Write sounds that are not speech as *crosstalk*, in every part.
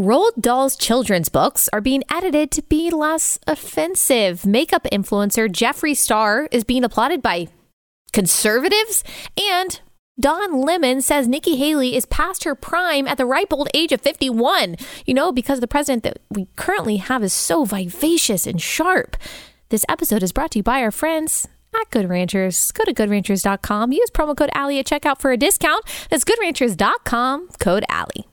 Roald Dahl's children's books are being edited to be less offensive. Makeup influencer Jeffree Star is being applauded by conservatives, and Don Lemon says Nikki Haley is past her prime at the ripe old age of 51. You know, because the president that we currently have is so vivacious and sharp. This episode is brought to you by our friends at Good Ranchers. Go to goodranchers.com. Use promo code Allie at checkout for a discount. That's goodranchers.com, code Allie.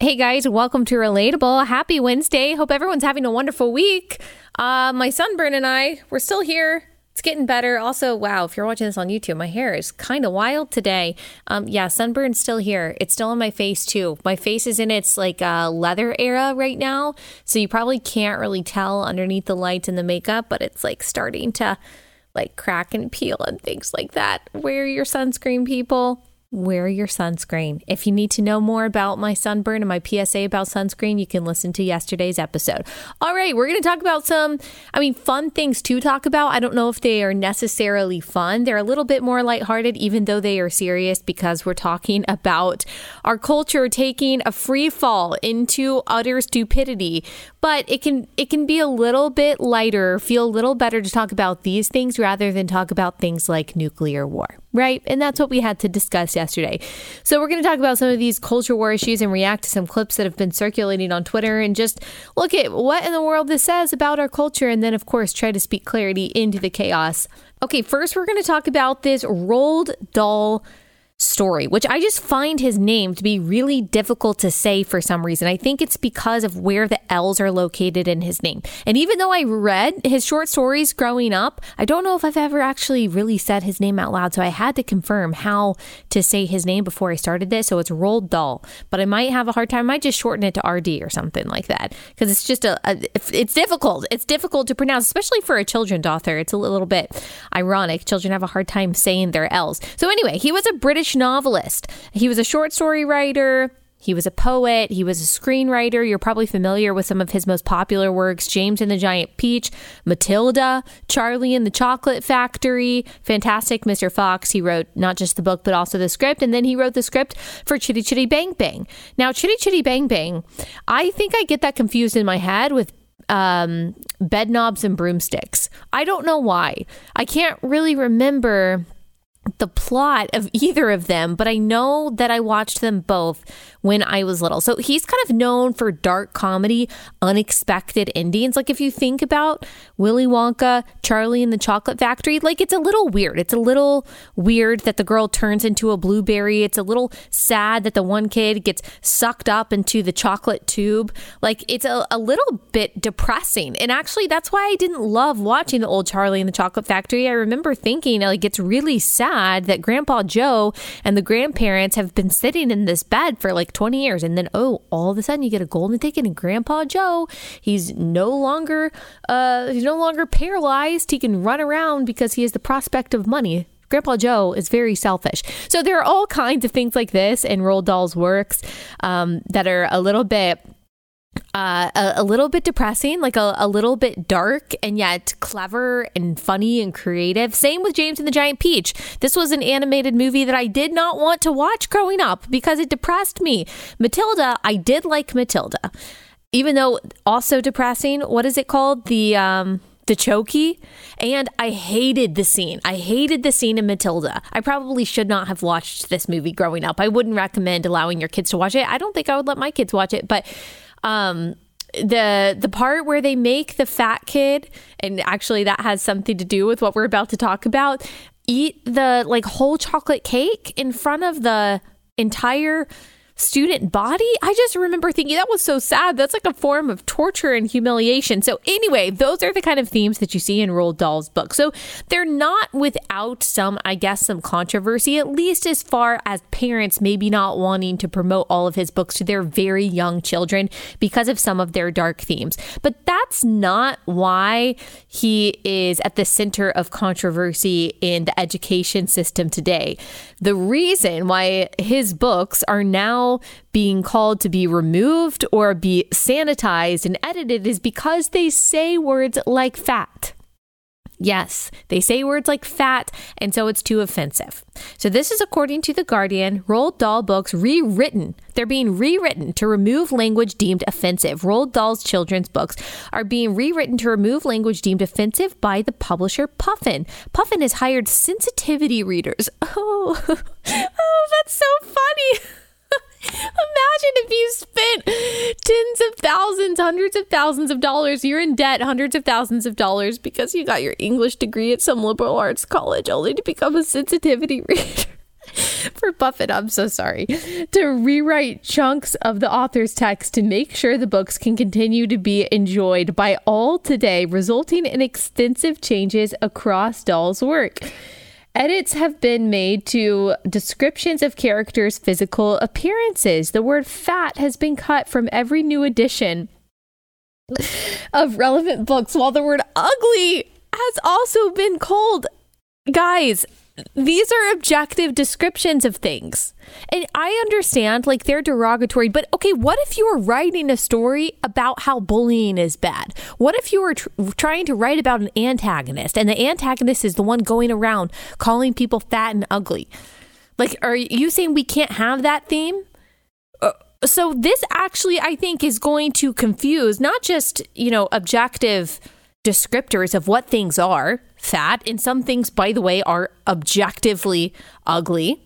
Hey guys, welcome to Relatable. Happy Wednesday. Hope everyone's having a wonderful week. Uh, my sunburn and I, we're still here. It's getting better. Also, wow, if you're watching this on YouTube, my hair is kind of wild today. Um, yeah, sunburn's still here. It's still on my face too. My face is in its like uh, leather era right now, so you probably can't really tell underneath the lights and the makeup, but it's like starting to like crack and peel and things like that. Wear your sunscreen, people wear your sunscreen. If you need to know more about my sunburn and my PSA about sunscreen, you can listen to yesterday's episode. All right, we're going to talk about some, I mean, fun things to talk about. I don't know if they are necessarily fun. They're a little bit more lighthearted, even though they are serious, because we're talking about our culture taking a free fall into utter stupidity. But it can it can be a little bit lighter, feel a little better to talk about these things rather than talk about things like nuclear war right? And that's what we had to discuss yesterday. So, we're going to talk about some of these culture war issues and react to some clips that have been circulating on Twitter and just look at what in the world this says about our culture. And then, of course, try to speak clarity into the chaos. Okay, first, we're going to talk about this Roald Dahl story, which I just find his name to be really difficult to say for some reason. I think it's because of where the L's are located in his name. And even though I read his short stories growing up, I don't know if I've ever actually really said his name out loud. So I had to confirm how to say his name before I started this. So it's Roald Dahl, but I might have a hard time. I might just shorten it to RD or something like that because it's just a, a, it's difficult. It's difficult to pronounce, especially for a children's author. It's a little bit ironic. Children have a hard time saying their L's. So anyway, he was a British British novelist. He was a short story writer. He was a poet. He was a screenwriter. You're probably familiar with some of his most popular works James and the Giant Peach, Matilda, Charlie and the Chocolate Factory, Fantastic Mr. Fox. He wrote not just the book, but also the script. And then he wrote the script for Chitty Chitty Bang Bang. Now, Chitty Chitty Bang Bang, I think I get that confused in my head with um, Bedknobs and Broomsticks. I don't know why. I can't really remember the plot of either of them, but I know that I watched them both when I was little. So he's kind of known for dark comedy, unexpected endings. Like if you think about Willy Wonka, Charlie and the Chocolate Factory, like it's a little weird. It's a little weird that the girl turns into a blueberry. It's a little sad that the one kid gets sucked up into the chocolate tube. Like it's a, a little bit depressing. And actually, that's why I didn't love watching the old Charlie and the Chocolate Factory. I remember thinking, like, it's really sad that Grandpa Joe and the grandparents have been sitting in this bed for like like 20 years. And then, oh, all of a sudden you get a golden ticket and Grandpa Joe, he's no longer, uh, he's no longer paralyzed. He can run around because he has the prospect of money. Grandpa Joe is very selfish. So there are all kinds of things like this in Roald Dahl's works um, that are a little bit uh, a, a, little bit depressing, like a, a little bit dark, and yet clever and funny and creative. Same with James and the Giant Peach. This was an animated movie that I did not want to watch growing up because it depressed me. Matilda, I did like Matilda, even though also depressing. What is it called? The um, the chokey and i hated the scene i hated the scene in matilda i probably should not have watched this movie growing up i wouldn't recommend allowing your kids to watch it i don't think i would let my kids watch it but um, the the part where they make the fat kid and actually that has something to do with what we're about to talk about eat the like whole chocolate cake in front of the entire student body. I just remember thinking that was so sad. That's like a form of torture and humiliation. So, anyway, those are the kind of themes that you see in Roald Dahl's book. So, they're not without some, I guess, some controversy, at least as far as parents maybe not wanting to promote all of his books to their very young children because of some of their dark themes. But that's not why he is at the center of controversy in the education system today. The reason why his books are now being called to be removed or be sanitized and edited is because they say words like fat Yes, they say words like fat, and so it's too offensive. So, this is according to The Guardian Roald Dahl books rewritten. They're being rewritten to remove language deemed offensive. Roald Dahl's children's books are being rewritten to remove language deemed offensive by the publisher Puffin. Puffin has hired sensitivity readers. *laughs* Oh, *laughs* oh that's so funny. *laughs* Imagine if you spent tens of thousands, hundreds of thousands of dollars. You're in debt, hundreds of thousands of dollars because you got your English degree at some liberal arts college only to become a sensitivity *laughs* reader. For Buffett, I'm so sorry. To rewrite chunks of the author's text to make sure the books can continue to be enjoyed by all today, resulting in extensive changes across Dahl's work. Edits have been made to descriptions of characters' physical appearances. The word fat has been cut from every new edition of relevant books, while the word ugly has also been culled. Guys, these are objective descriptions of things. And I understand like they're derogatory, but okay, what if you were writing a story about how bullying is bad? What if you were tr- trying to write about an antagonist and the antagonist is the one going around calling people fat and ugly? Like, are you saying we can't have that theme? Uh, so this actually, I think, is going to confuse not just, you know, objective descriptors of what things are fat, and some things, by the way, are objectively ugly.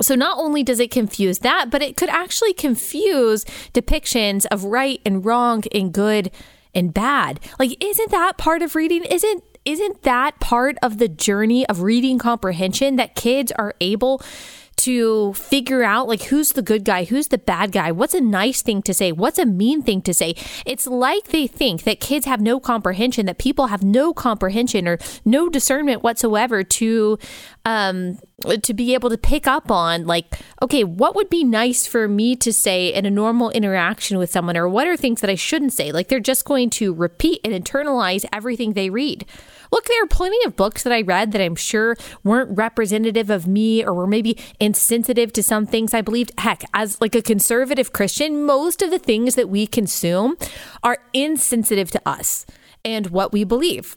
So not only does it confuse that, but it could actually confuse depictions of right and wrong and good and bad. Like isn't that part of reading? Isn't isn't that part of the journey of reading comprehension that kids are able to figure out like who's the good guy, who's the bad guy, what's a nice thing to say, what's a mean thing to say. It's like they think that kids have no comprehension, that people have no comprehension or no discernment whatsoever to um to be able to pick up on like okay what would be nice for me to say in a normal interaction with someone or what are things that i shouldn't say like they're just going to repeat and internalize everything they read Look, there are plenty of books that I read that I'm sure weren't representative of me or were maybe insensitive to some things I believed. Heck, as like a conservative Christian, most of the things that we consume are insensitive to us and what we believe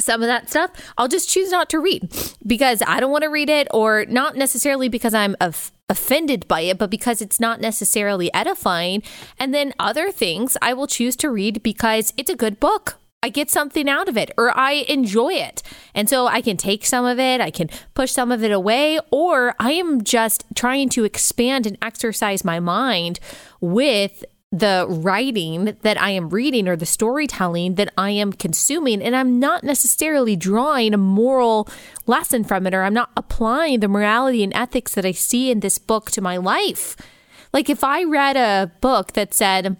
some of that stuff I'll just choose not to read because I don't want to read it, or not necessarily because I'm of, offended by it, but because it's not necessarily edifying. And then other things I will choose to read because it's a good book I get something out of it or I enjoy it. And so I can take some of it, I can push some of it away, or I am just trying to expand and exercise my mind with the writing that I am reading or the storytelling that I am consuming. And I'm not necessarily drawing a moral lesson from it, or I'm not applying the morality and ethics that I see in this book to my life. Like if I read a book that said,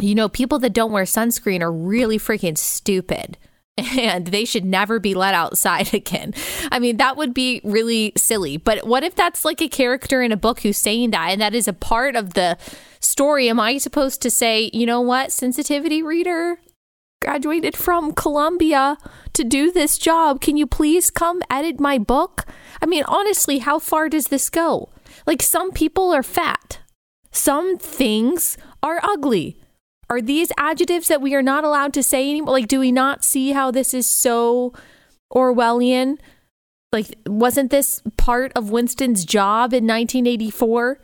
you know, people that don't wear sunscreen are really freaking stupid *laughs* and they should never be let outside *laughs* again. I mean, that would be really silly. But what if that's like a character in a book who's saying that and that is a part of the story? Am I supposed to say, you know what, sensitivity reader? Graduated from Columbia to do this job. Can you please come edit my book? I mean, honestly, how far does this go? Like, some people are fat, some things are ugly. Are these adjectives that we are not allowed to say anymore? Like, do we not see how this is so Orwellian? Like, wasn't this part of Winston's job in 1984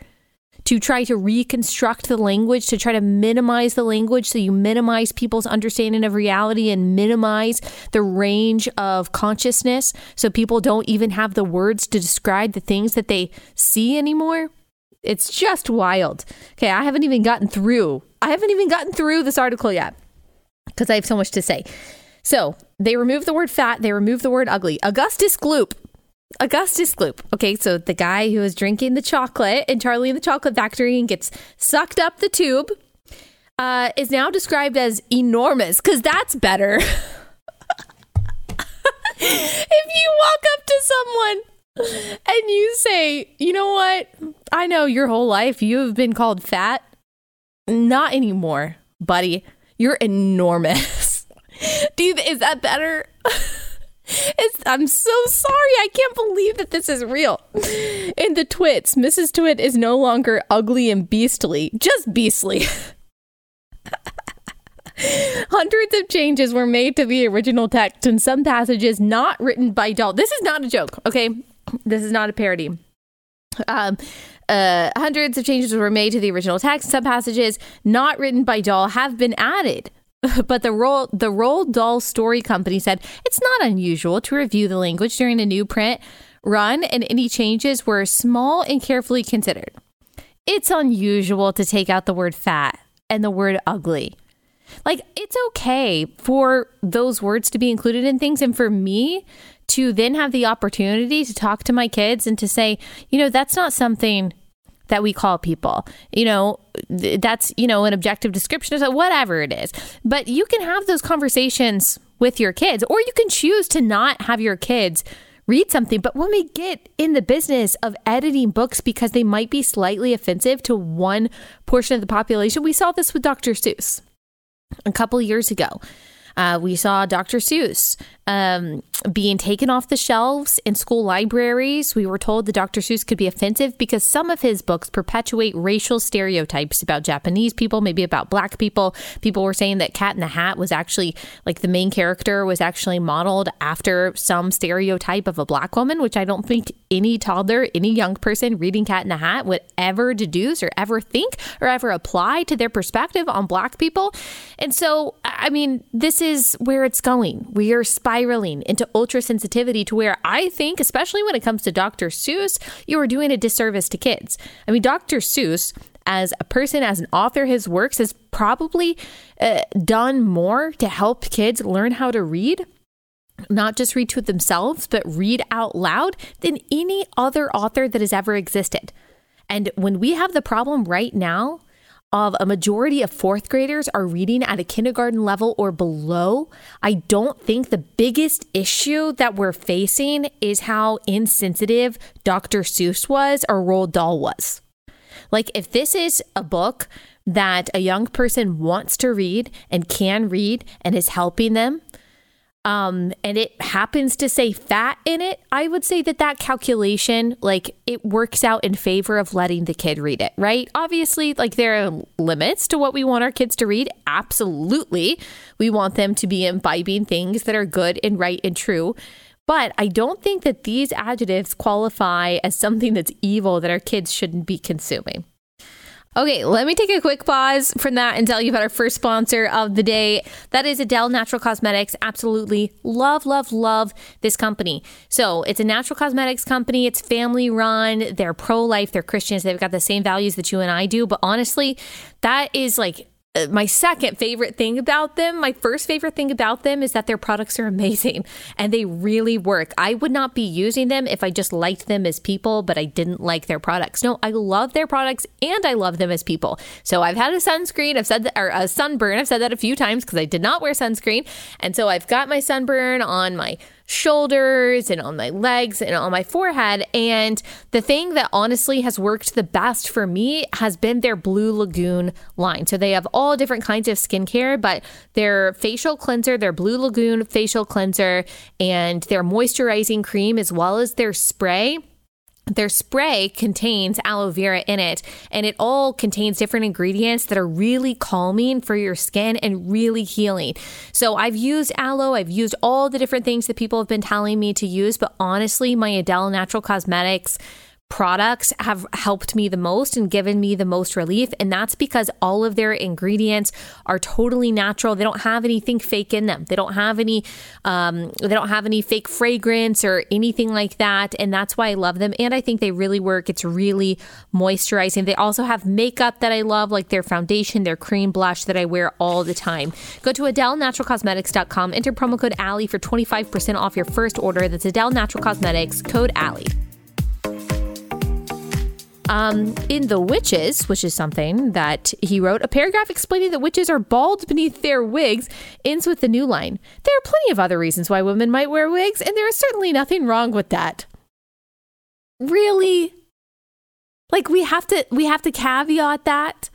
to try to reconstruct the language, to try to minimize the language so you minimize people's understanding of reality and minimize the range of consciousness so people don't even have the words to describe the things that they see anymore? It's just wild. Okay, I haven't even gotten through. I haven't even gotten through this article yet because I have so much to say. So they remove the word fat, they remove the word ugly. Augustus Gloop. Augustus Gloop. Okay, so the guy who is drinking the chocolate in Charlie and the Chocolate Factory and gets sucked up the tube uh, is now described as enormous because that's better. *laughs* if you walk up to someone *laughs* and you say, you know what? I know your whole life you have been called fat. Not anymore, buddy. You're enormous. *laughs* Do you, is that better? *laughs* It's, I'm so sorry. I can't believe that this is real. In the twits, Mrs. Twit is no longer ugly and beastly, just beastly. Hundreds of changes were made to the original text and some passages not written by Dahl. This is not a joke, okay? This is not a parody. Um, uh, hundreds of changes were made to the original text. Some passages not written by Dahl have been added. *laughs* But the Roald, the Roald Dahl Story Company said it's not unusual to review the language during a new print run, and any changes were small and carefully considered. It's unusual to take out the word fat and the word ugly. Like, it's okay for those words to be included in things. And for me to then have the opportunity to talk to my kids and to say, you know, that's not something that we call people. You know, that's, you know, an objective description of whatever it is. But you can have those conversations with your kids, or you can choose to not have your kids read something. But when we get in the business of editing books because they might be slightly offensive to one portion of the population, we saw this with Dr. Seuss a couple years ago. Uh, we saw Dr. Seuss um, being taken off the shelves in school libraries. We were told that Dr. Seuss could be offensive because some of his books perpetuate racial stereotypes about Japanese people, maybe about black people. People were saying that Cat in the Hat was actually like the main character was actually modeled after some stereotype of a black woman, which I don't think any toddler, any young person reading Cat in the Hat would ever deduce or ever think or ever apply to their perspective on black people. And so, I mean, this is is where it's going. We are spiraling into ultra sensitivity to where I think, especially when it comes to Dr. Seuss, you are doing a disservice to kids. I mean, Dr. Seuss, as a person, as an author, his works has probably uh, done more to help kids learn how to read not just read to themselves, but read out loud than any other author that has ever existed. And when we have the problem right now of a majority of fourth graders are reading at a kindergarten level or below, I don't think the biggest issue that we're facing is how insensitive Dr. Seuss was or Roald Dahl was. Like, if this is a book that a young person wants to read and can read and is helping them, um, and it happens to say fat in it, I would say that that calculation, like, it works out in favor of letting the kid read it, right? Obviously, like, there are limits to what we want our kids to read. Absolutely. We want them to be imbibing things that are good and right and true. But I don't think that these adjectives qualify as something that's evil that our kids shouldn't be consuming. Okay, let me take a quick pause from that and tell you about our first sponsor of the day. That is Adele Natural Cosmetics. Absolutely love, love, love this company. So it's a natural cosmetics company. It's family run. They're pro life. They're Christians. They've got the same values that you and I do. But honestly, that is like Uh, my second favorite thing about them, my first favorite thing about them is that their products are *laughs* amazing and they really work. I would not be using them if I just liked them as people, but I didn't like their products. No, I love their products and I love them as people. So I've had a sunscreen, I've said that, or a sunburn, I've said that a few times because I did not wear sunscreen. And so I've got my sunburn on my shoulders and on my legs and on my forehead. And the thing that honestly has worked the best for me has been their Blue Lagoon line. So they have all different kinds of skincare, but their facial cleanser, their Blue Lagoon facial cleanser, and their moisturizing cream, as well as their spray their spray contains aloe vera in it, and it all contains different ingredients that are really calming for your skin and really healing. So, I've used aloe, I've used all the different things that people have been telling me to use, but honestly, my Adele Natural Cosmetics products have helped me the most and given me the most relief. And that's because all of their ingredients are totally natural. They don't have anything fake in them. They don't have any, um, they don't have any fake fragrance or anything like that. And that's why I love them. And I think they really work. It's really moisturizing. They also have makeup that I love, like their foundation, their cream blush that I wear all the time. Go to AdeleNaturalCosmetics.com, enter promo code Allie for 25% off your first order. That's Adele Natural Cosmetics, code Allie. Um, in The Witches, which is something that he wrote, a paragraph explaining that witches are bald beneath their wigs ends with the new line There are plenty of other reasons why women might wear wigs, and there is certainly nothing wrong with that. Really? Like we have to we have to caveat that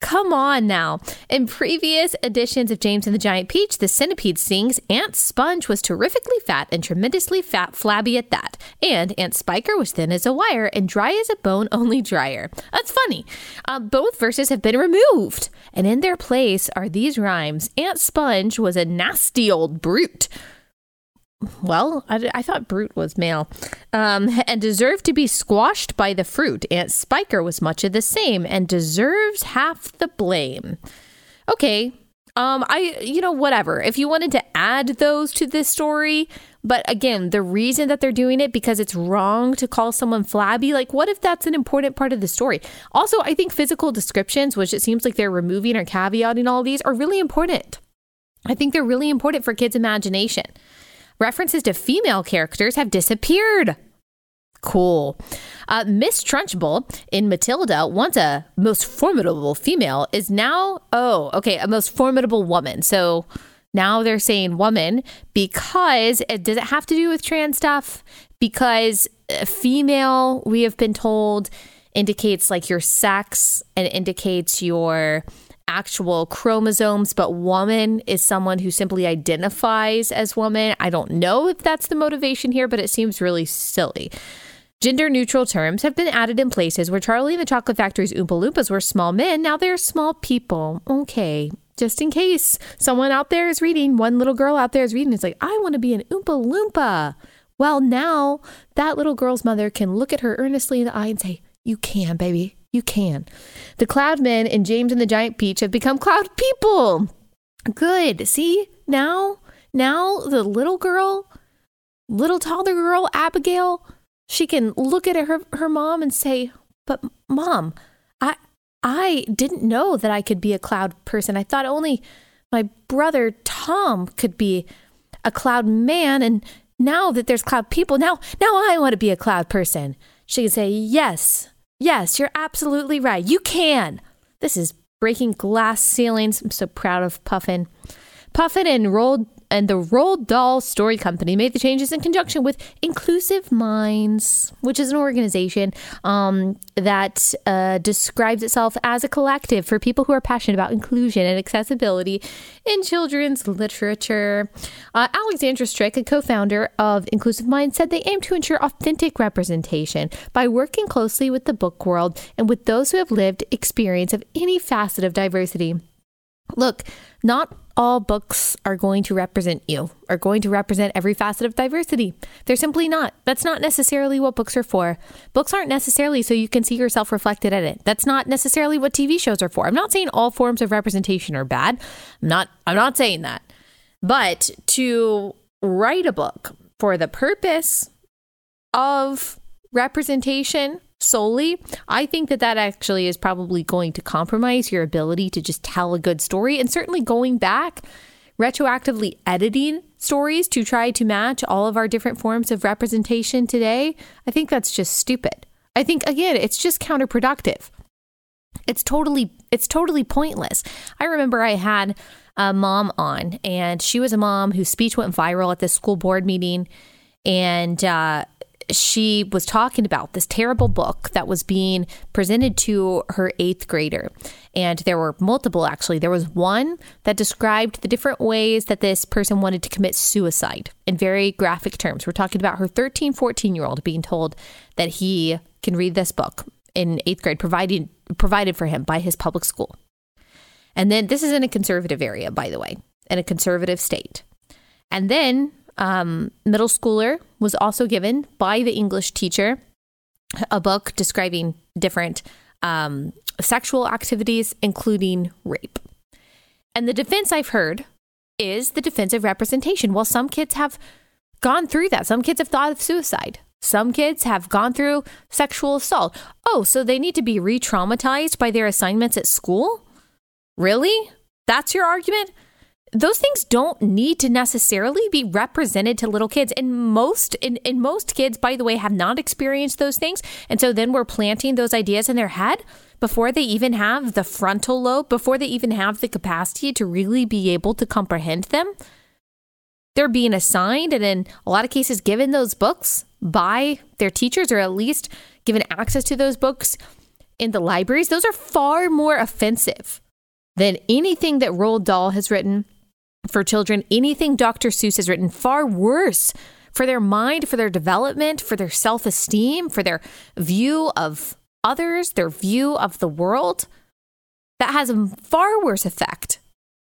Come on now. In previous editions of James and the Giant Peach, the centipede sings Aunt Sponge was terrifically fat and tremendously fat, flabby at that. And Aunt Spiker was thin as a wire and dry as a bone, *laughs* only drier. That's funny. Uh, both verses have been removed. And in their place are these rhymes Aunt Sponge was a nasty old brute well, I, I, thought Brute was male, um, and deserved to be squashed by the fruit. Aunt Spiker was much of the same and deserves half the blame. Okay, um, I, you know, whatever. If you wanted to add those to this story, but again, the reason that they're doing it because it's wrong to call someone flabby, like, what if that's an important part of the story? Also, I think physical descriptions, which it seems like they're removing or caveating all these, are really important. I think they're really important for kids' imagination references to female characters have disappeared. Cool. Uh, Miss Trunchbull in Matilda, once a most formidable female, is now, oh, okay, a most formidable woman. So now they're saying woman because it, does it have to do with trans stuff? Because uh, female, we have been told, indicates like your sex and indicates your actual chromosomes, but woman is someone who simply identifies as woman. I don't know if that's the motivation here, but it seems really silly. Gender neutral terms have been added in places where Charlie and the Chocolate Factory's Oompa Loompas were small men. Now they're small people. Okay, just in case someone out there is reading, one little girl out there is reading, it's like, I want to be an Oompa Loompa. Well, now that little girl's mother can look at her earnestly in the eye and say, You can, baby. You can. The cloud men and James and the giant peach have become cloud people. Good. See, now, now the little girl, little toddler girl, Abigail, she can look at her, her mom and say, But mom, I I didn't know that I could be a cloud person. I thought only my brother Tom could be a cloud man and now that there's cloud people, now now I want to be a cloud person. She can say, "Yes, Yes, you're absolutely right. You can. This is breaking glass ceilings. I'm so proud of Puffin. Puffin and Roald and the Roald Dahl Story Company made the changes in conjunction with Inclusive Minds, which is an organization um, that uh, describes itself as a collective for people who are passionate about inclusion and accessibility in children's literature. Uh, Alexandra Strick, a co founder of Inclusive Minds, said they aim to ensure authentic representation by working closely with the book world and with those who have lived experience of any facet of diversity. Look, not all books are going to represent you, are going to represent every facet of diversity. They're simply not. That's not necessarily what books are for. Books aren't necessarily so you can see yourself reflected in it. That's not necessarily what TV shows are for. I'm not saying all forms of representation are bad. I'm not I'm not saying that. But to write a book for the purpose of representation solely, I think that that actually is probably going to compromise your ability to just tell a good story. And certainly going back, retroactively editing stories to try to match all of our different forms of representation today, I think that's just stupid. I think, again, it's just counterproductive. It's totally it's totally pointless. I remember I had a mom on and she was a mom whose speech went viral at this school board meeting and uh, she was talking about this terrible book that was being presented to her eighth grader. And there were multiple, actually. There was one that described the different ways that this person wanted to commit suicide in very graphic terms. We're talking about her 13, 14 year old being told that he can read this book in eighth grade, provided, provided for him by his public school. And then this is in a conservative area, by the way, in a conservative state. And then um, middle schooler was also given by the English teacher a book describing different um, sexual activities, including rape. And the defense I've heard is the defense of representation. Well, some kids have gone through that. Some kids have thought of suicide. Some kids have gone through sexual assault. Oh, so they need to be re traumatized by their assignments at school? Really? That's your argument? Those things don't need to necessarily be represented to little kids. And most in most kids by the way have not experienced those things. And so then we're planting those ideas in their head before they even have the frontal lobe before they even have the capacity to really be able to comprehend them. They're being assigned and in a lot of cases given those books by their teachers or at least given access to those books in the libraries, those are far more offensive than anything that Roald Dahl has written for children, anything Dr. Seuss has written, far worse for their mind, for their development, for their self esteem, for their view of others, their view of the world. That has a far worse effect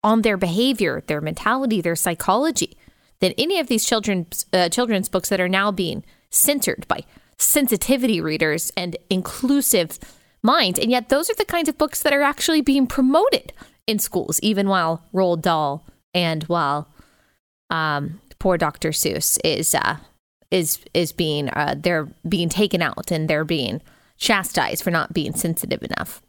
on their behavior, their mentality, their psychology than any of these children's uh, children's books that are now being censored by sensitivity readers and inclusive minds. And yet, those are the kinds of books that are actually being promoted in schools, even while Roald Dahl and while um, poor Dr. Seuss is uh, is is being uh, they're being taken out and they're being chastised for not being sensitive enough.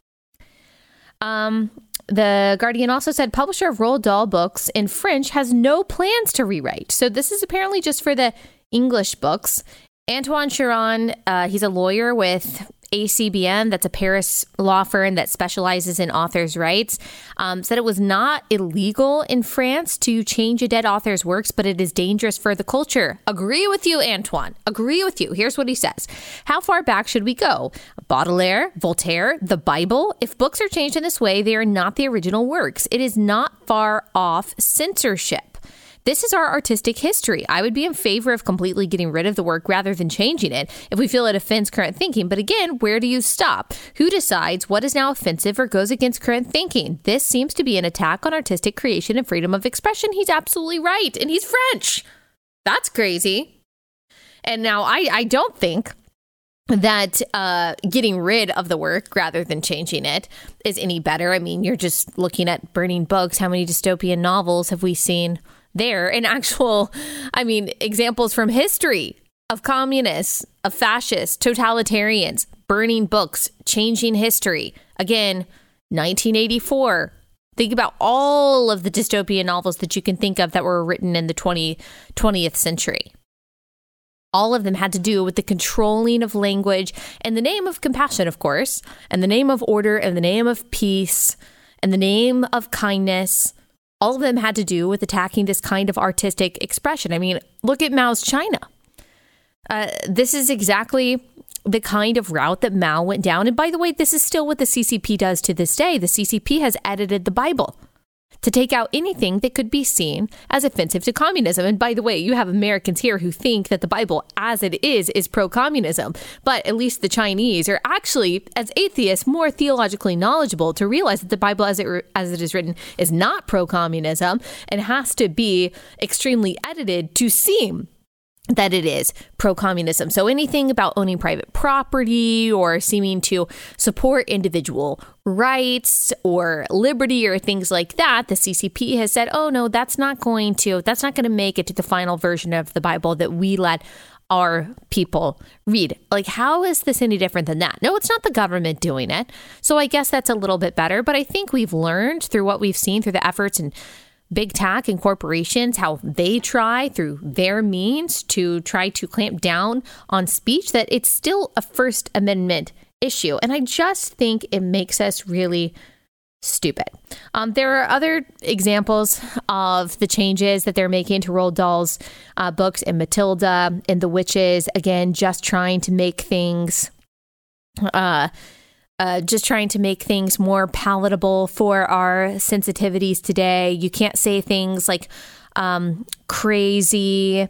Um, the Guardian also said publisher of Roald Dahl books in French has no plans to rewrite. So this is apparently just for the English books. Antoine Chiron, uh, he's a lawyer with ACBN, that's a Paris law firm that specializes in authors' rights, um, said it was not illegal in France to change a dead author's works, but it is dangerous for the culture. Agree with you, Antoine. Agree with you. Here's what he says How far back should we go? Baudelaire, Voltaire, the Bible? If books are changed in this way, they are not the original works. It is not far off censorship. This is our artistic history. I would be in favor of completely getting rid of the work rather than changing it if we feel it offends current thinking. But again, where do you stop? Who decides what is now offensive or goes against current thinking? This seems to be an attack on artistic creation and freedom of expression. He's absolutely right. And he's French. That's crazy. And now I, I don't think that uh, getting rid of the work rather than changing it is any better. I mean, you're just looking at burning books. How many dystopian novels have we seen? There and actual, I mean, examples from history of communists, of fascists, totalitarians, burning books, changing history. Again, 1984. Think about all of the dystopian novels that you can think of that were written in the 20, 20th century. All of them had to do with the controlling of language and the name of compassion, of course, and the name of order and the name of peace and the name of kindness all of them had to do with attacking this kind of artistic expression. I mean, look at Mao's China. Uh, this is exactly the kind of route that Mao went down. And by the way, this is still what the CCP does to this day. The CCP has edited the Bible to take out anything that could be seen as offensive to communism. And by the way, you have Americans here who think that the Bible as it is is pro communism, but at least the Chinese are actually, as atheists, more theologically knowledgeable to realize that the Bible as it, as it is written is not pro communism and has to be extremely edited to seem that it is pro communism. So anything about owning private property or seeming to support individual rights or liberty or things like that, the CCP has said, oh no, that's not going to, that's not going to make it to the final version of the Bible that we let our people read. Like, how is this any different than that? No, it's not the government doing it. So I guess that's a little bit better. But I think we've learned through what we've seen through the efforts and big tech and corporations, how they try through their means to try to clamp down on speech, that it's still a First Amendment issue. And I just think it makes us really stupid. Um, there are other examples of the changes that they're making to Roald Dahl's uh, books and Matilda and the Witches. Again, just trying to make things. Uh, uh, just trying to make things more palatable for our sensitivities today. You can't say things like um, crazy.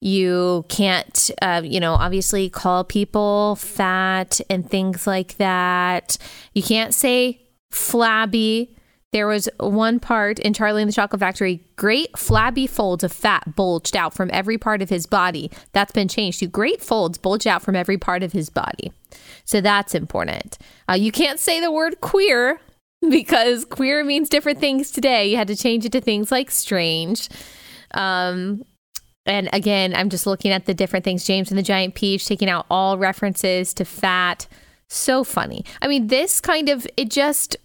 You can't, uh, you know, obviously call people fat and things like that. You can't say flabby. There was one part in Charlie and the Chocolate Factory, great flabby folds of fat bulged out from every part of his body. That's been changed to great folds bulge out from every part of his body. So that's important. Uh, you can't say the word queer *laughs* because queer means different things today. You had to change it to things like strange. Um, and again, I'm just looking at the different things. James and the Giant Peach taking out all references to fat. So funny. I mean, this kind of, it just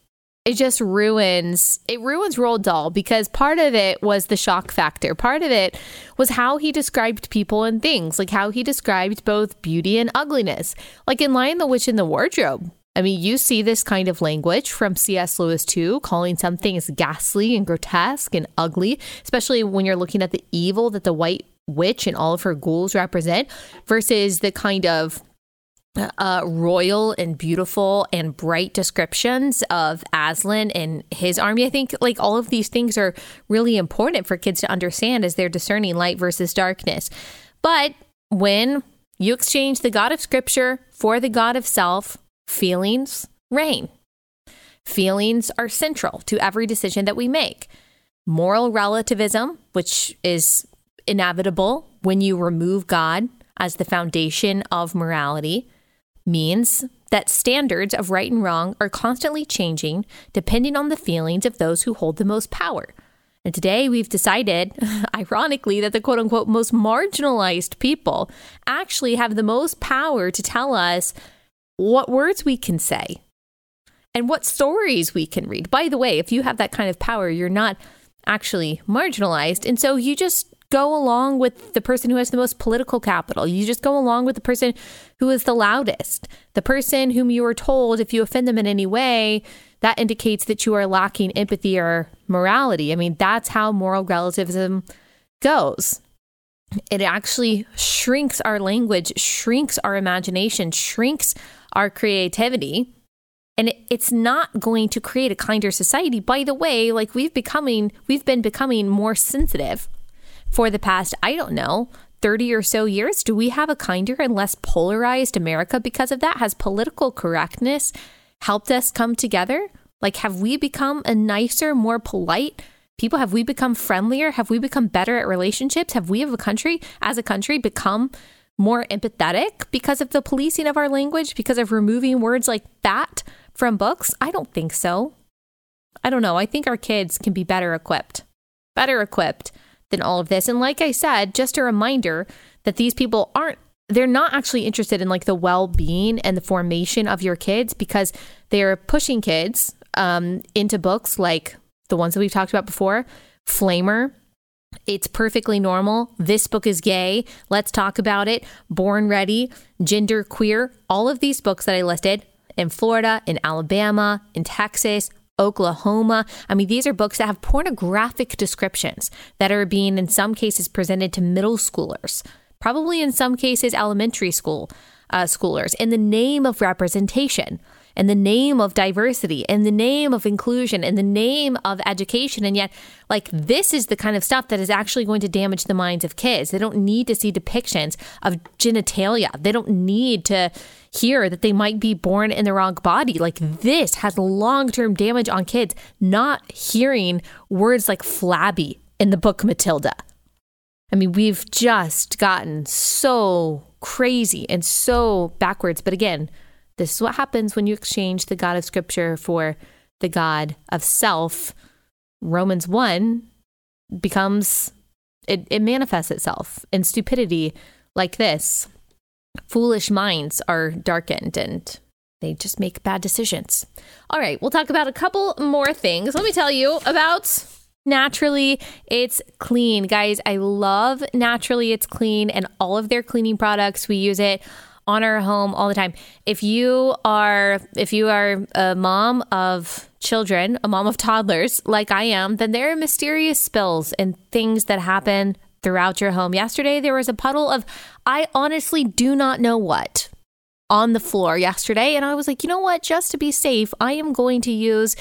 it just ruins it ruins Roald Dahl because part of it was the shock factor. Part of it was how he described people and things, like how he described both beauty and ugliness. Like in Lion the Witch in the Wardrobe. I mean, you see this kind of language from C.S. Lewis too, calling some things ghastly and grotesque and ugly, especially when you're looking at the evil that the white witch and all of her ghouls represent versus the kind of uh, royal and beautiful and bright descriptions of Aslan and his army. I think like all of these things are really important for kids to understand as they're discerning light versus darkness. But when you exchange the God of Scripture for the God of self, feelings reign. Feelings are central to every decision that we make. Moral relativism, which is inevitable when you remove God as the foundation of morality means that standards of right and wrong are constantly changing depending on the feelings of those who hold the most power. And today we've decided, *laughs* ironically, that the quote unquote most marginalized people actually have the most power to tell us what words we can say and what stories we can read. By the way, if you have that kind of power, you're not actually marginalized. And so you just go along with the person who has the most political capital. You just go along with the person who is the loudest, the person whom you are told if you offend them in any way, that indicates that you are lacking empathy or morality. I mean, that's how moral relativism goes. It actually shrinks our language, shrinks our imagination, shrinks our creativity. And it's not going to create a kinder society. By the way, like we've becoming, we've been becoming more sensitive for the past, I don't know, 30 or so years? Do we have a kinder and less polarized America because of that? Has political correctness helped us come together? Like, have we become a nicer, more polite people? Have we become friendlier? Have we become better at relationships? Have we, as a country, as a country, become more empathetic because of the policing of our language, because of removing words like that from books? I don't think so. I don't know. I think our kids can be better equipped, better equipped than all of this. And like I said, just a reminder that these people aren't they're not actually interested in like the well-being and the formation of your kids because they're pushing kids um, into books like the ones that we've talked about before flamer. It's perfectly normal. This book is gay. Let's talk about it. Born ready gender queer. All of these books that i listed in florida in alabama in texas Oklahoma. I mean, these are books that have pornographic descriptions that are being, in some cases, presented to middle schoolers, probably in some cases, elementary school uh, schoolers, in the name of representation in the name of diversity, in the name of inclusion, in the name of education. And yet, like, this is the kind of stuff that is actually going to damage the minds of kids. They don't need to see depictions of genitalia, they don't need to hear that they might be born in the wrong body. Like, this has long term damage on kids, not hearing words like flabby in the book Matilda. I mean, we've just gotten so crazy and so backwards. But again, this is what happens when you exchange the God of Scripture for the God of self. Romans 1 becomes, it, it manifests itself in stupidity like this. Foolish minds are darkened and they just make bad decisions. All right, we'll talk about a couple more things. Let me tell you about Naturally It's Clean. Guys, I love Naturally It's Clean and all of their cleaning products. We use it on our home all the time. If you are if you are a mom of children, a mom of toddlers like I am, then there are mysterious spills and things that happen throughout your home. Yesterday there was a puddle of I honestly do not know what on the floor yesterday and I was like, "You know what? Just to be safe, I am going to use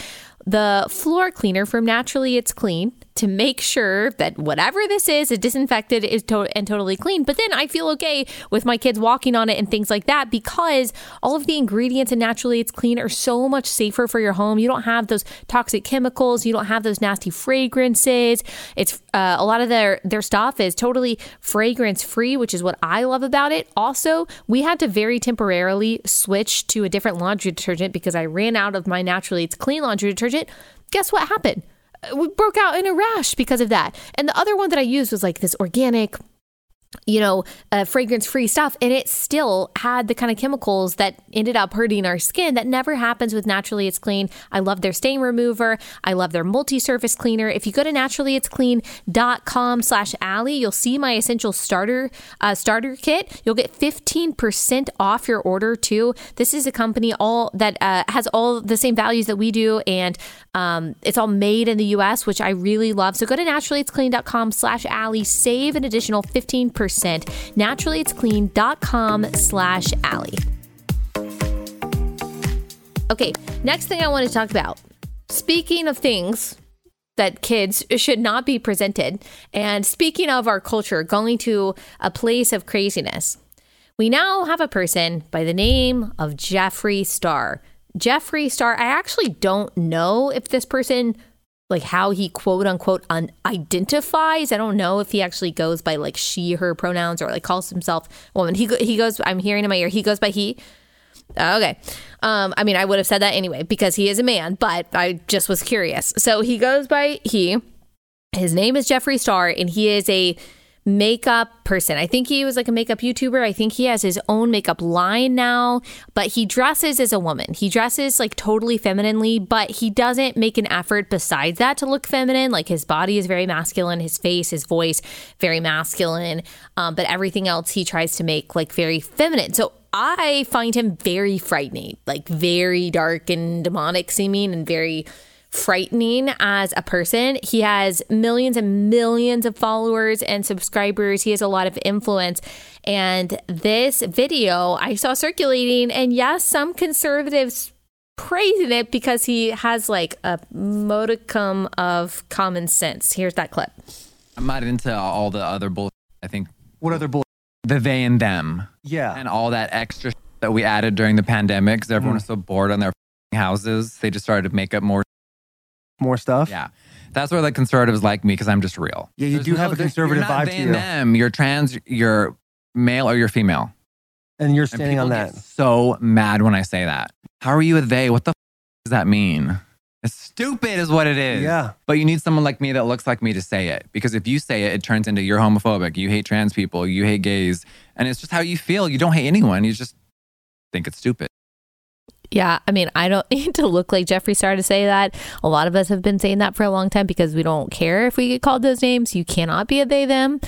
the floor cleaner from Naturally It's Clean to make sure that whatever this is is disinfected is to- and totally clean. But then I feel okay with my kids walking on it and things like that because all of the ingredients and Naturally It's Clean are so much safer for your home. You don't have those toxic chemicals, you don't have those nasty fragrances. It's uh, a lot of their their stuff is totally fragrance free, which is what I love about it. Also, we had to very temporarily switch to a different laundry detergent because I ran out of my Naturally It's Clean laundry detergent. Guess what happened? We broke out in a rash because of that. And the other one that I used was like this organic you know, uh, fragrance free stuff. And it still had the kind of chemicals that ended up hurting our skin. That never happens with Naturally It's Clean. I love their stain remover. I love their multi surface cleaner. If you go to naturallyitsclean.com slash Allie, you'll see my essential starter uh, starter kit. You'll get 15% off your order too. This is a company all that uh, has all the same values that we do. And um, it's all made in the US, which I really love. So go to naturallyitsclean.com slash Allie, save an additional 15% 10%. Naturallyitsclean.com slash Allie. Okay, next thing I want to talk about. Speaking of things that kids should not be presented, and speaking of our culture going to a place of craziness, we now have a person by the name of Jeffree Star. Jeffree Star, I actually don't know if this person like how he quote unquote un- identifies. I don't know if he actually goes by like she, her pronouns or like calls himself woman. He he goes. I'm hearing in my ear. He goes by he. Okay. Um, I mean, I would have said that anyway because he is a man, but I just was curious. So he goes by he. His name is Jeffree Star, and he is a makeup person. I think he was like a makeup YouTuber. I think he has his own makeup line now, but he dresses as a woman. He dresses like totally femininely, but he doesn't make an effort besides that to look feminine. Like his body is very masculine, his face, his voice, very masculine, um, but everything else he tries to make like very feminine. So I find him very frightening, like very dark and demonic seeming and very frightening as a person. He has millions and millions of followers and subscribers. He has a lot of influence. And this video I saw circulating, and yes, some conservatives praising it because he has like a modicum of common sense. Here's that clip. I'm not into all the other bull. I think What other bull? the they and them Yeah. and all that extra that we added during the pandemic because everyone mm. was so bored on their houses. They just started to make up more. More stuff. Yeah. That's where the conservatives like me because I'm just real. Yeah, you There's do have a conservative you're not vibe they to and you. them. You're trans, you're male, or you're female. And you're And standing on people that. get so mad when I say that. How are you a they? What the f- does that mean? It's stupid, is what it is. Yeah. But you need someone like me that looks like me to say it. Because if you say it, it turns into you're homophobic, you hate trans people, you hate gays. And it's just how you feel. You don't hate anyone. You just think it's stupid. Yeah, I mean, I don't *laughs* need to look like Jeffree Star to say that. A lot of us have been saying that for a long time because we don't care if we get called those names. You cannot be a they them.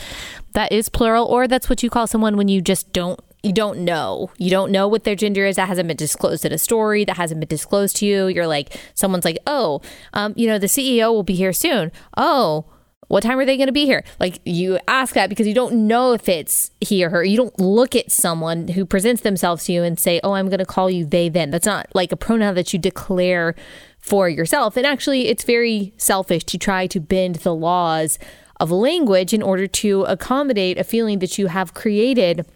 That is plural, or that's what you call someone when you just don't you don't know. You don't know what their gender is. That hasn't been disclosed in a story. That hasn't been disclosed to you. You're like, someone's like, oh, um, you know, the CEO will be here soon. Oh, what time are they going to be here? Like you ask that because you don't know if it's he or her. You don't look at someone who presents themselves to you and say, "Oh, I'm going to call you they then." That's not like a pronoun that you declare for yourself. And actually, it's very selfish to try to bend the laws of language in order to accommodate a feeling that you have created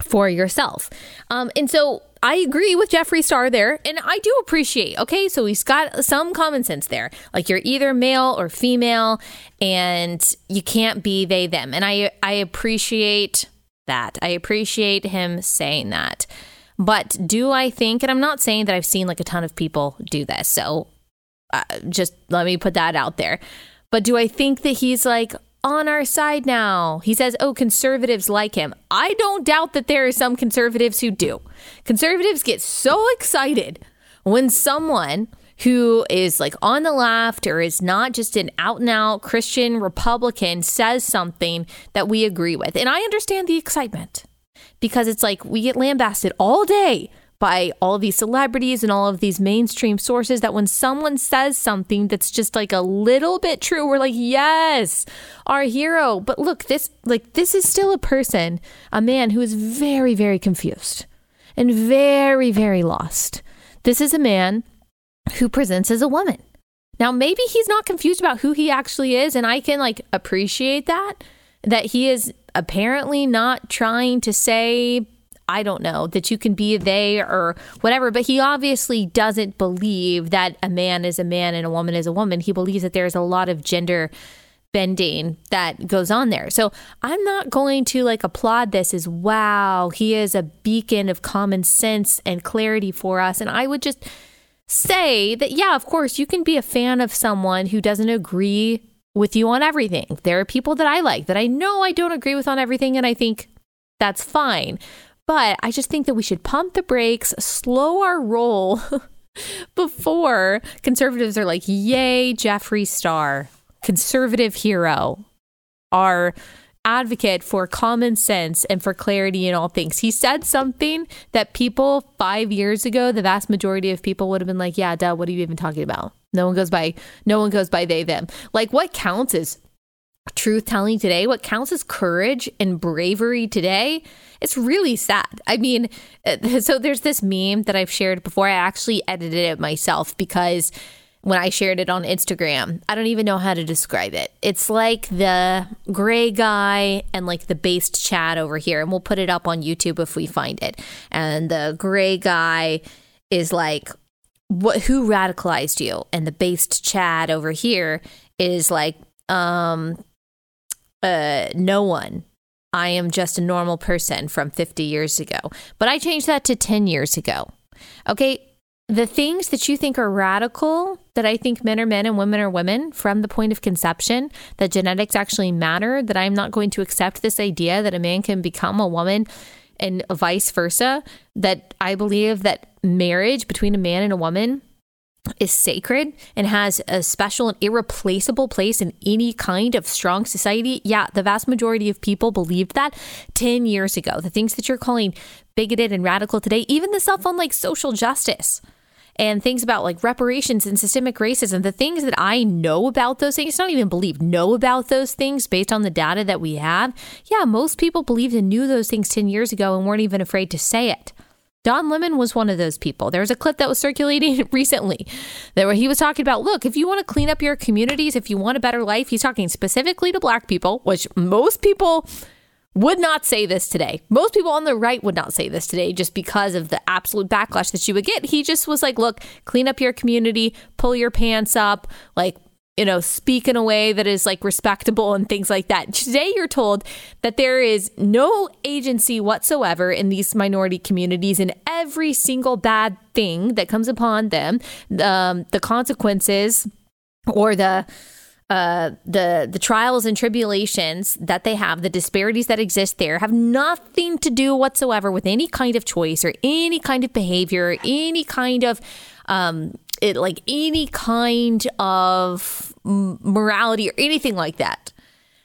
for yourself. Um, and so I agree with Jeffree Star there, and I do appreciate. Okay, so he's got some common sense there. Like you're either male or female, and you can't be they them. And I I appreciate that. I appreciate him saying that. But do I think? And I'm not saying that I've seen like a ton of people do this. So uh, just let me put that out there. But do I think that he's like on our side now? He says, oh, conservatives like him. I don't doubt that there are some conservatives who do. Conservatives get so excited when someone who is like on the left or is not just an out and out Christian Republican says something that we agree with. And I understand the excitement because it's like we get lambasted all day by all of these celebrities and all of these mainstream sources that when someone says something that's just like a little bit true we're like yes our hero. But look this like this is still a person a man who is very very confused and very very lost. This is a man who presents as a woman. Now maybe he's not confused about who he actually is and i can like appreciate that that he is apparently not trying to say I don't know, that you can be they or whatever. But he obviously doesn't believe that a man is a man and a woman is a woman. He believes that there's a lot of gender bending that goes on there. So I'm not going to like applaud this as wow, he is a beacon of common sense and clarity for us. And I would just say that, yeah, of course, you can be a fan of someone who doesn't agree with you on everything. There are people that I like that I know I don't agree with on everything, and I think that's fine. But I just think that we should pump the brakes, slow our roll *laughs* before conservatives are like, yay, Jeffree Star, conservative hero, our advocate for common sense and for clarity in all things. He said something that people five years ago, the vast majority of people would have been like, yeah, duh, what are you even talking about? No one goes by, no one goes by they, them. Like what counts is truth telling today, what counts as courage and bravery today, it's really sad. I mean, uh, so there's this meme that I've shared before. I actually edited it myself because when I shared it on Instagram, I don't even know how to describe it. It's like the gray guy and like the based Chad over here. And we'll put it up on YouTube if we find it. And the gray guy is like, what who radicalized you? And the based Chad over here is like, um, uh, no one. I am just a normal person from 50 years ago. But I changed that to 10 years ago. Okay. The things that you think are radical, that I think men are men and women are women from the point of conception, that genetics actually matter, that I'm not going to accept this idea that a man can become a woman and vice versa, that I believe that marriage between a man and a woman is sacred and has a special and irreplaceable place in any kind of strong society. Yeah, the vast majority of people believed that 10 years ago. The things that you're calling bigoted and radical today, even the stuff on like social justice and things about like reparations and systemic racism, the things that I know about those things, not even believe, know about those things based on the data that we have. Yeah, most people believed and knew those things 10 years ago and weren't even afraid to say it. Don Lemon was one of those people. There was a clip that was circulating *laughs* recently that where he was talking about, look, if you want to clean up your communities, if you want a better life, he's talking specifically to black people, which most people would not say this today. Most people on the right would not say this today just because of the absolute backlash that you would get. He just was like, look, clean up your community, pull your pants up, like you know, speak in a way that is like respectable and things like that. Today, you're told that there is no agency whatsoever in these minority communities, and every single bad thing that comes upon them, um, the consequences or the uh, the the trials and tribulations that they have, the disparities that exist there, have nothing to do whatsoever with any kind of choice or any kind of behavior, any kind of um, it like any kind of morality or anything like that.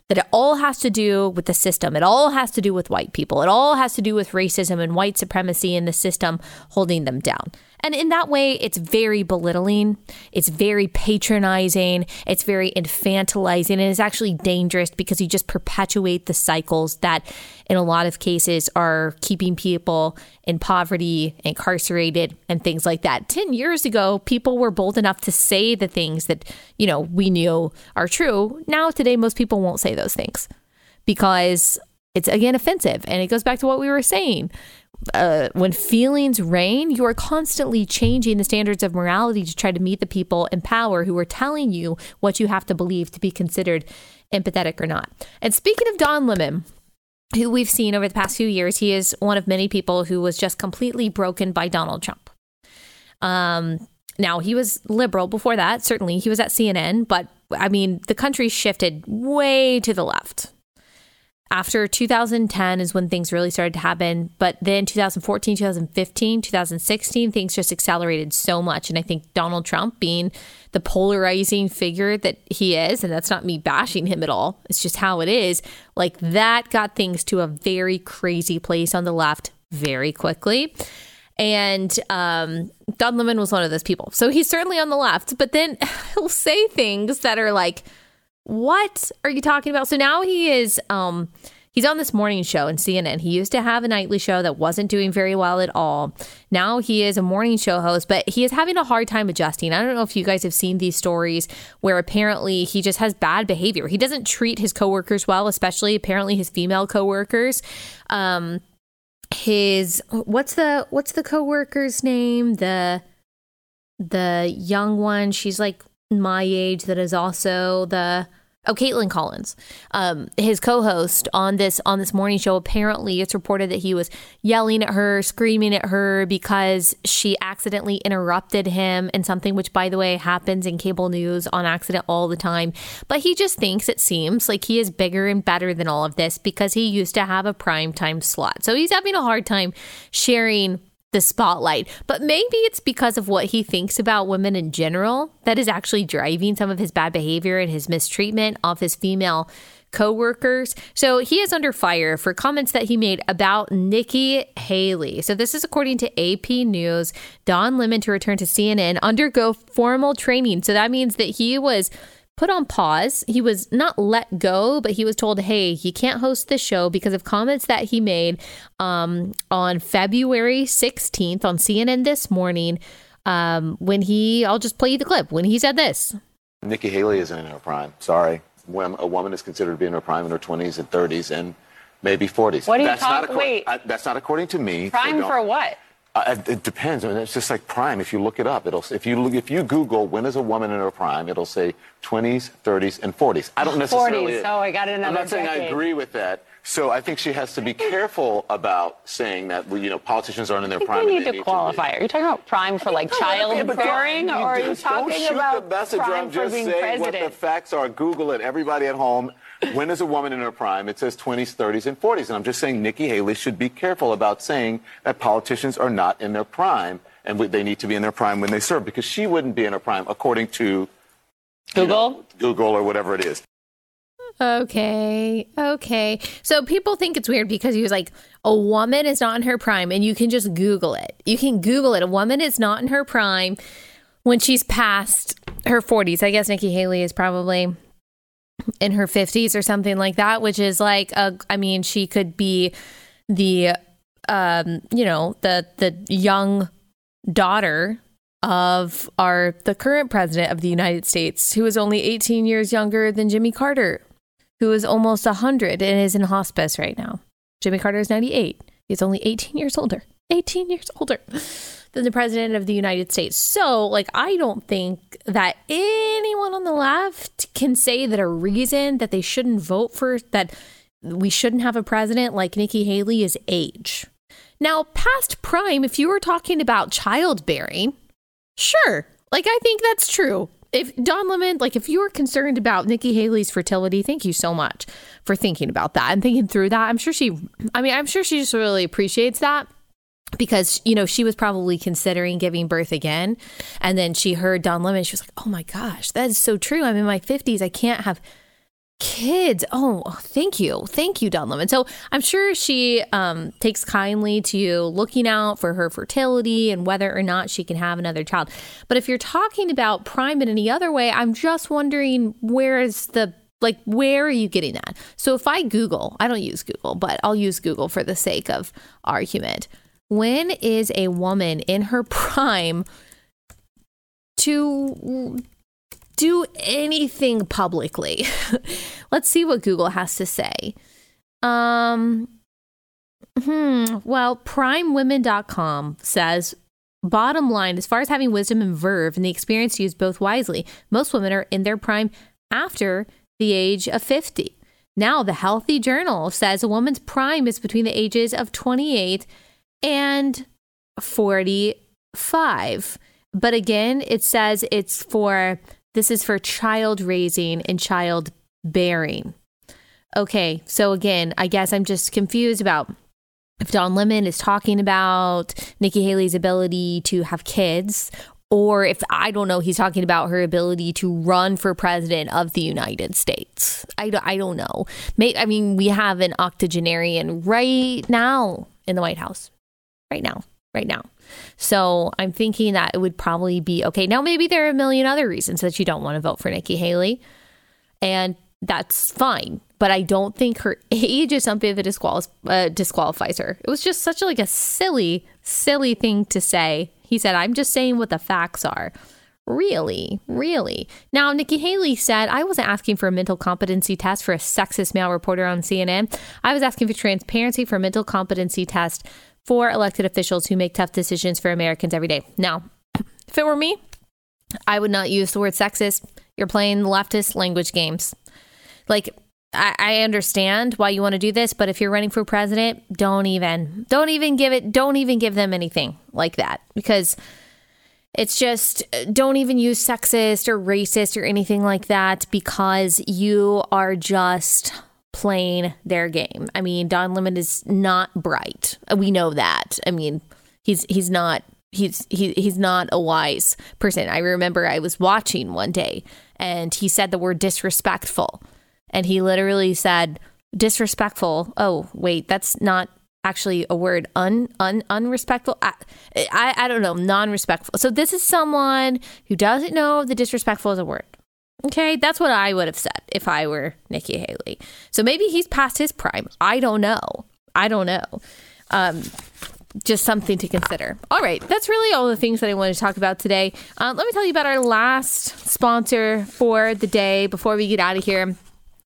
That it all has to do with the system. It all has to do with white people. It all has to do with racism and white supremacy and the system holding them down. And in that way, it's very belittling, it's very patronizing, it's very infantilizing, and it's actually dangerous because you just perpetuate the cycles that, in a lot of cases, are keeping people in poverty, incarcerated, and things like that. 10 years ago, people were bold enough to say the things that, you know, we knew are true. Now, today, most people won't say those things because it's again offensive. And it goes back to what we were saying uh, when feelings reign, you are constantly changing the standards of morality to try to meet the people in power who are telling you what you have to believe to be considered empathetic or not. And speaking of Don Lemon, who we've seen over the past few years, he is one of many people who was just completely broken by Donald Trump. Um, now, he was liberal before that, certainly. He was at CNN, but I mean, the country shifted way to the left after 2010 is when things really started to happen. But then 2014, 2015, 2016, things just accelerated so much. And I think Donald Trump being the polarizing figure that he is, and that's not me bashing him at all, it's just how it is, like that got things to a very crazy place on the left very quickly. And um, Don Lemon was one of those people. So he's certainly on the left, but then *laughs* he'll say things that are like, what are you talking about? So now he is um he's on this morning show in CNN. He used to have a nightly show that wasn't doing very well at all. Now he is a morning show host, but he is having a hard time adjusting. I don't know if you guys have seen these stories where apparently he just has bad behavior. He doesn't treat his coworkers well, especially apparently his female coworkers. Um his what's the what's the coworker's name? The the young one, she's like my age that is also the oh Kaitlan Collins, um, his co-host on this on this morning show. Apparently, it's reported that he was yelling at her, screaming at her because she accidentally interrupted him in something, which by the way happens in cable news on accident all the time. But he just thinks it seems like he is bigger and better than all of this because he used to have a prime time slot. So he's having a hard time sharing the spotlight. But maybe it's because of what he thinks about women in general that is actually driving some of his bad behavior and his mistreatment of his female co-workers. So he is under fire for comments that he made about Nikki Haley. So this is according to AP News. Don Lemon to return to CNN undergo formal training. So that means that he was put on pause. He was not let go, but he was told, hey, he can't host the show because of comments that he made um, on February 16th on CNN this morning um, when he, I'll just play you the clip, when he said this. Nikki Haley isn't in her prime. Sorry. When a woman is considered to be in her prime in her 20s and 30s and maybe 40s. What are you that's not talking? Wait. I, that's not according to me. Prime don't- for what? Uh, it depends. I mean, it's just like prime. If you look it up, it'll if you look, if you Google when is a woman in her prime, it'll say 20s, 30s, and 40s. I don't necessarily. 40s. Oh, I got another I'm not saying I agree with that. So I think she has to be careful about saying that you know politicians aren't in their I think prime. we need to qualify. Are you talking about prime for like childbearing, or are you talking shoot about the messenger. prime I'm for just being saying what the facts are. Google it. Everybody at home. When is a woman in her prime? It says 20s, 30s, and 40s. And I'm just saying Nikki Haley should be careful about saying that politicians are not in their prime and they need to be in their prime when they serve because she wouldn't be in her prime according to you Google. know, Google or whatever it is. Okay. Okay. So people think it's weird because he was like, a woman is not in her prime, and you can just Google it. You can Google it. A woman is not in her prime when she's past her 40s. I guess Nikki Haley is probably in her 50s or something like that, which is like, a, I mean, she could be the, um, you know, the the young daughter of our the current president of the United States, who is only 18 years younger than Jimmy Carter, who is almost 100 and is in hospice right now. Jimmy Carter is 98. He's only 18 years older. 18 years older than the president of the United States. So, like, I don't think that anyone on the left can say that a reason that they shouldn't vote for that we shouldn't have a president like Nikki Haley is age. Now, past prime, if you were talking about childbearing, sure. Like, I think that's true. If Don Lemon, like, if you were concerned about Nikki Haley's fertility, thank you so much for thinking about that and thinking through that. I'm sure she, I mean, I'm sure she just really appreciates that because you know she was probably considering giving birth again. And then she heard don lemon she was like oh my gosh that is so true. I'm in my 50s i can't have kids. Oh thank you. Thank you don lemon. So i'm sure she um, takes kindly to looking out for her fertility and whether or not she can have another child. But if you're talking about prime in any other way i'm just wondering where is the like where are you getting that? So if i google i don't use google but i'll use google for the sake of argument when is a woman in her *laughs* prime to do anything publicly? *laughs* Let's see what Google has to say. Um hmm, well, primewomen.com says bottom line as far as having wisdom and verve and the experience used both wisely, most women are in their prime after the age of 50. Now, the Healthy Journal says a woman's prime is between the ages of 28 and 45. But again, it says it's for this is for child raising and child bearing. Okay, so again, I guess I'm just confused about if Don Lemon is talking about Nikki Haley's ability to have kids, or if I don't know, he's talking about her ability to run for president of the United States. I don't, I don't know. May, I mean, we have an octogenarian right now in the White House right now, right now. So I'm thinking that it would probably be okay. Now, maybe there are a million other reasons that you don't want to vote for Nikki Haley, and that's fine. But I don't think her *laughs* age is something that disqual- uh, disqualifies her. It was just such a, like a silly, silly thing to say. He said, "I'm just saying what the facts are." Really, really. Now, Nikki Haley said, I wasn't asking for a mental competency test for a sexist male reporter on CNN. I was asking for transparency for a mental competency test for elected officials who make tough decisions for Americans every day. Now, if it were me, I would not use the word sexist. You're playing leftist language games. Like, I, I understand why you want to do this, but if you're running for president, don't even, don't even give it, don't even give them anything like that because it's just don't even use sexist or racist or anything like that because you are just playing their game. I mean, Don Lemon is not bright. Uh, we know that. I mean, he's he's not he's he, he's not a wise person. I remember I was watching one day and he said the word disrespectful. And he literally said disrespectful. Oh, wait, that's not actually a word un, un unrespectful I, I i don't know non-respectful so this is someone who doesn't know the disrespectful is a word Okay, that's what I would have said if I were Nikki Haley. So maybe he's past his prime. I don't know. I don't know. Um, just something to consider. All right, that's really all the things that I wanted to talk about today. Uh, let me tell you about our last sponsor for the day before we get out of here.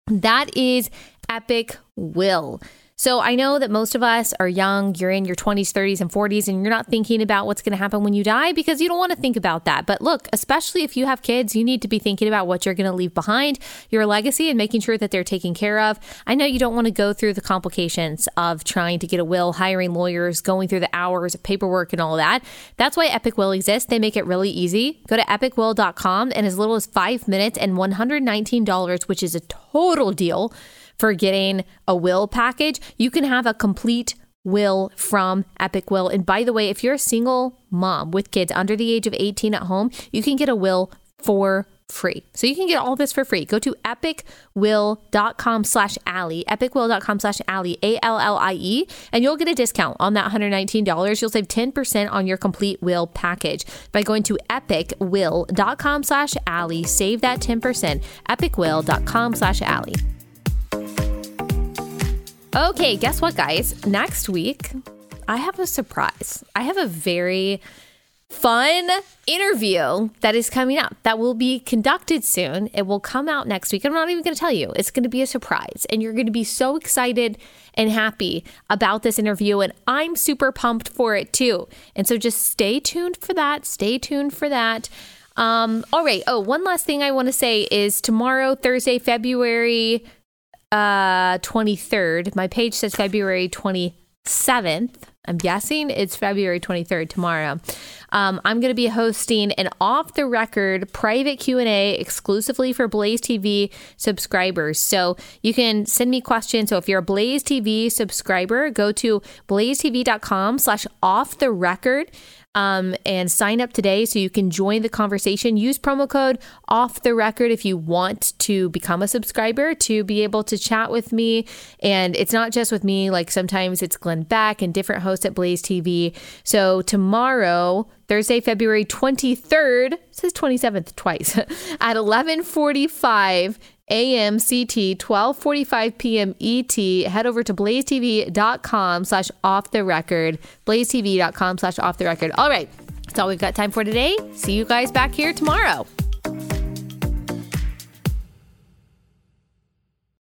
That is Epic Will. So I know that most of us are young, you're in your 20s, 30s, and 40s, and you're not thinking about what's going to happen when you die because you don't want to think about that. But look, especially if you have kids, you need to be thinking about what you're going to leave behind, your legacy, and making sure that they're taken care of. I know you don't want to go through the complications of trying to get a will, hiring lawyers, going through the hours of paperwork and all that. That's why Epic Will exists. They make it really easy. Go to epicwill.com and as little as five minutes and $119, which is a total deal for getting a will package, you can have a complete will from Epic Will. And by the way, if you're a single mom with kids under the age of 18 at home, you can get a will for free. So you can get all this for free. Go to epicwill.com slash Allie, epicwill.com slash Allie, A-L-L-I-E, and you'll get a discount on that $119. You'll save 10% on your complete will package by going to epicwill.com slash Allie. Save that 10%, epicwill.com slash Allie. Okay, guess what, guys? Next week, I have a surprise. I have a very fun interview that is coming up that will be conducted soon. It will come out next week. I'm not even going to tell you. It's going to be a surprise. And you're going to be so excited and happy about this interview. And I'm super pumped for it too. And so just stay tuned for that. Stay tuned for that. Um, all right. Oh, one last thing I want to say is tomorrow, Thursday, February uh 23rd. My page says February 27th. I'm guessing it's February 23rd tomorrow. Um, I'm going to be hosting an off the record private Q&A exclusively for Blaze TV subscribers. So you can send me questions. So if you're a Blaze TV subscriber, go to blazetv.com slash off the record um, and sign up today so you can join the conversation. Use promo code off the record if you want to become a subscriber to be able to chat with me. And it's not just with me, like sometimes it's Glenn Beck and different hosts at Blaze TV. So tomorrow, Thursday, February 23rd, says 27th twice, *laughs* at 1145 a.m. CT, 12:45 p.m. ET. Head over to blazetv.com slash off the record. blazetv.com slash off the record. All right, that's all we've got time for today. See you guys back here tomorrow.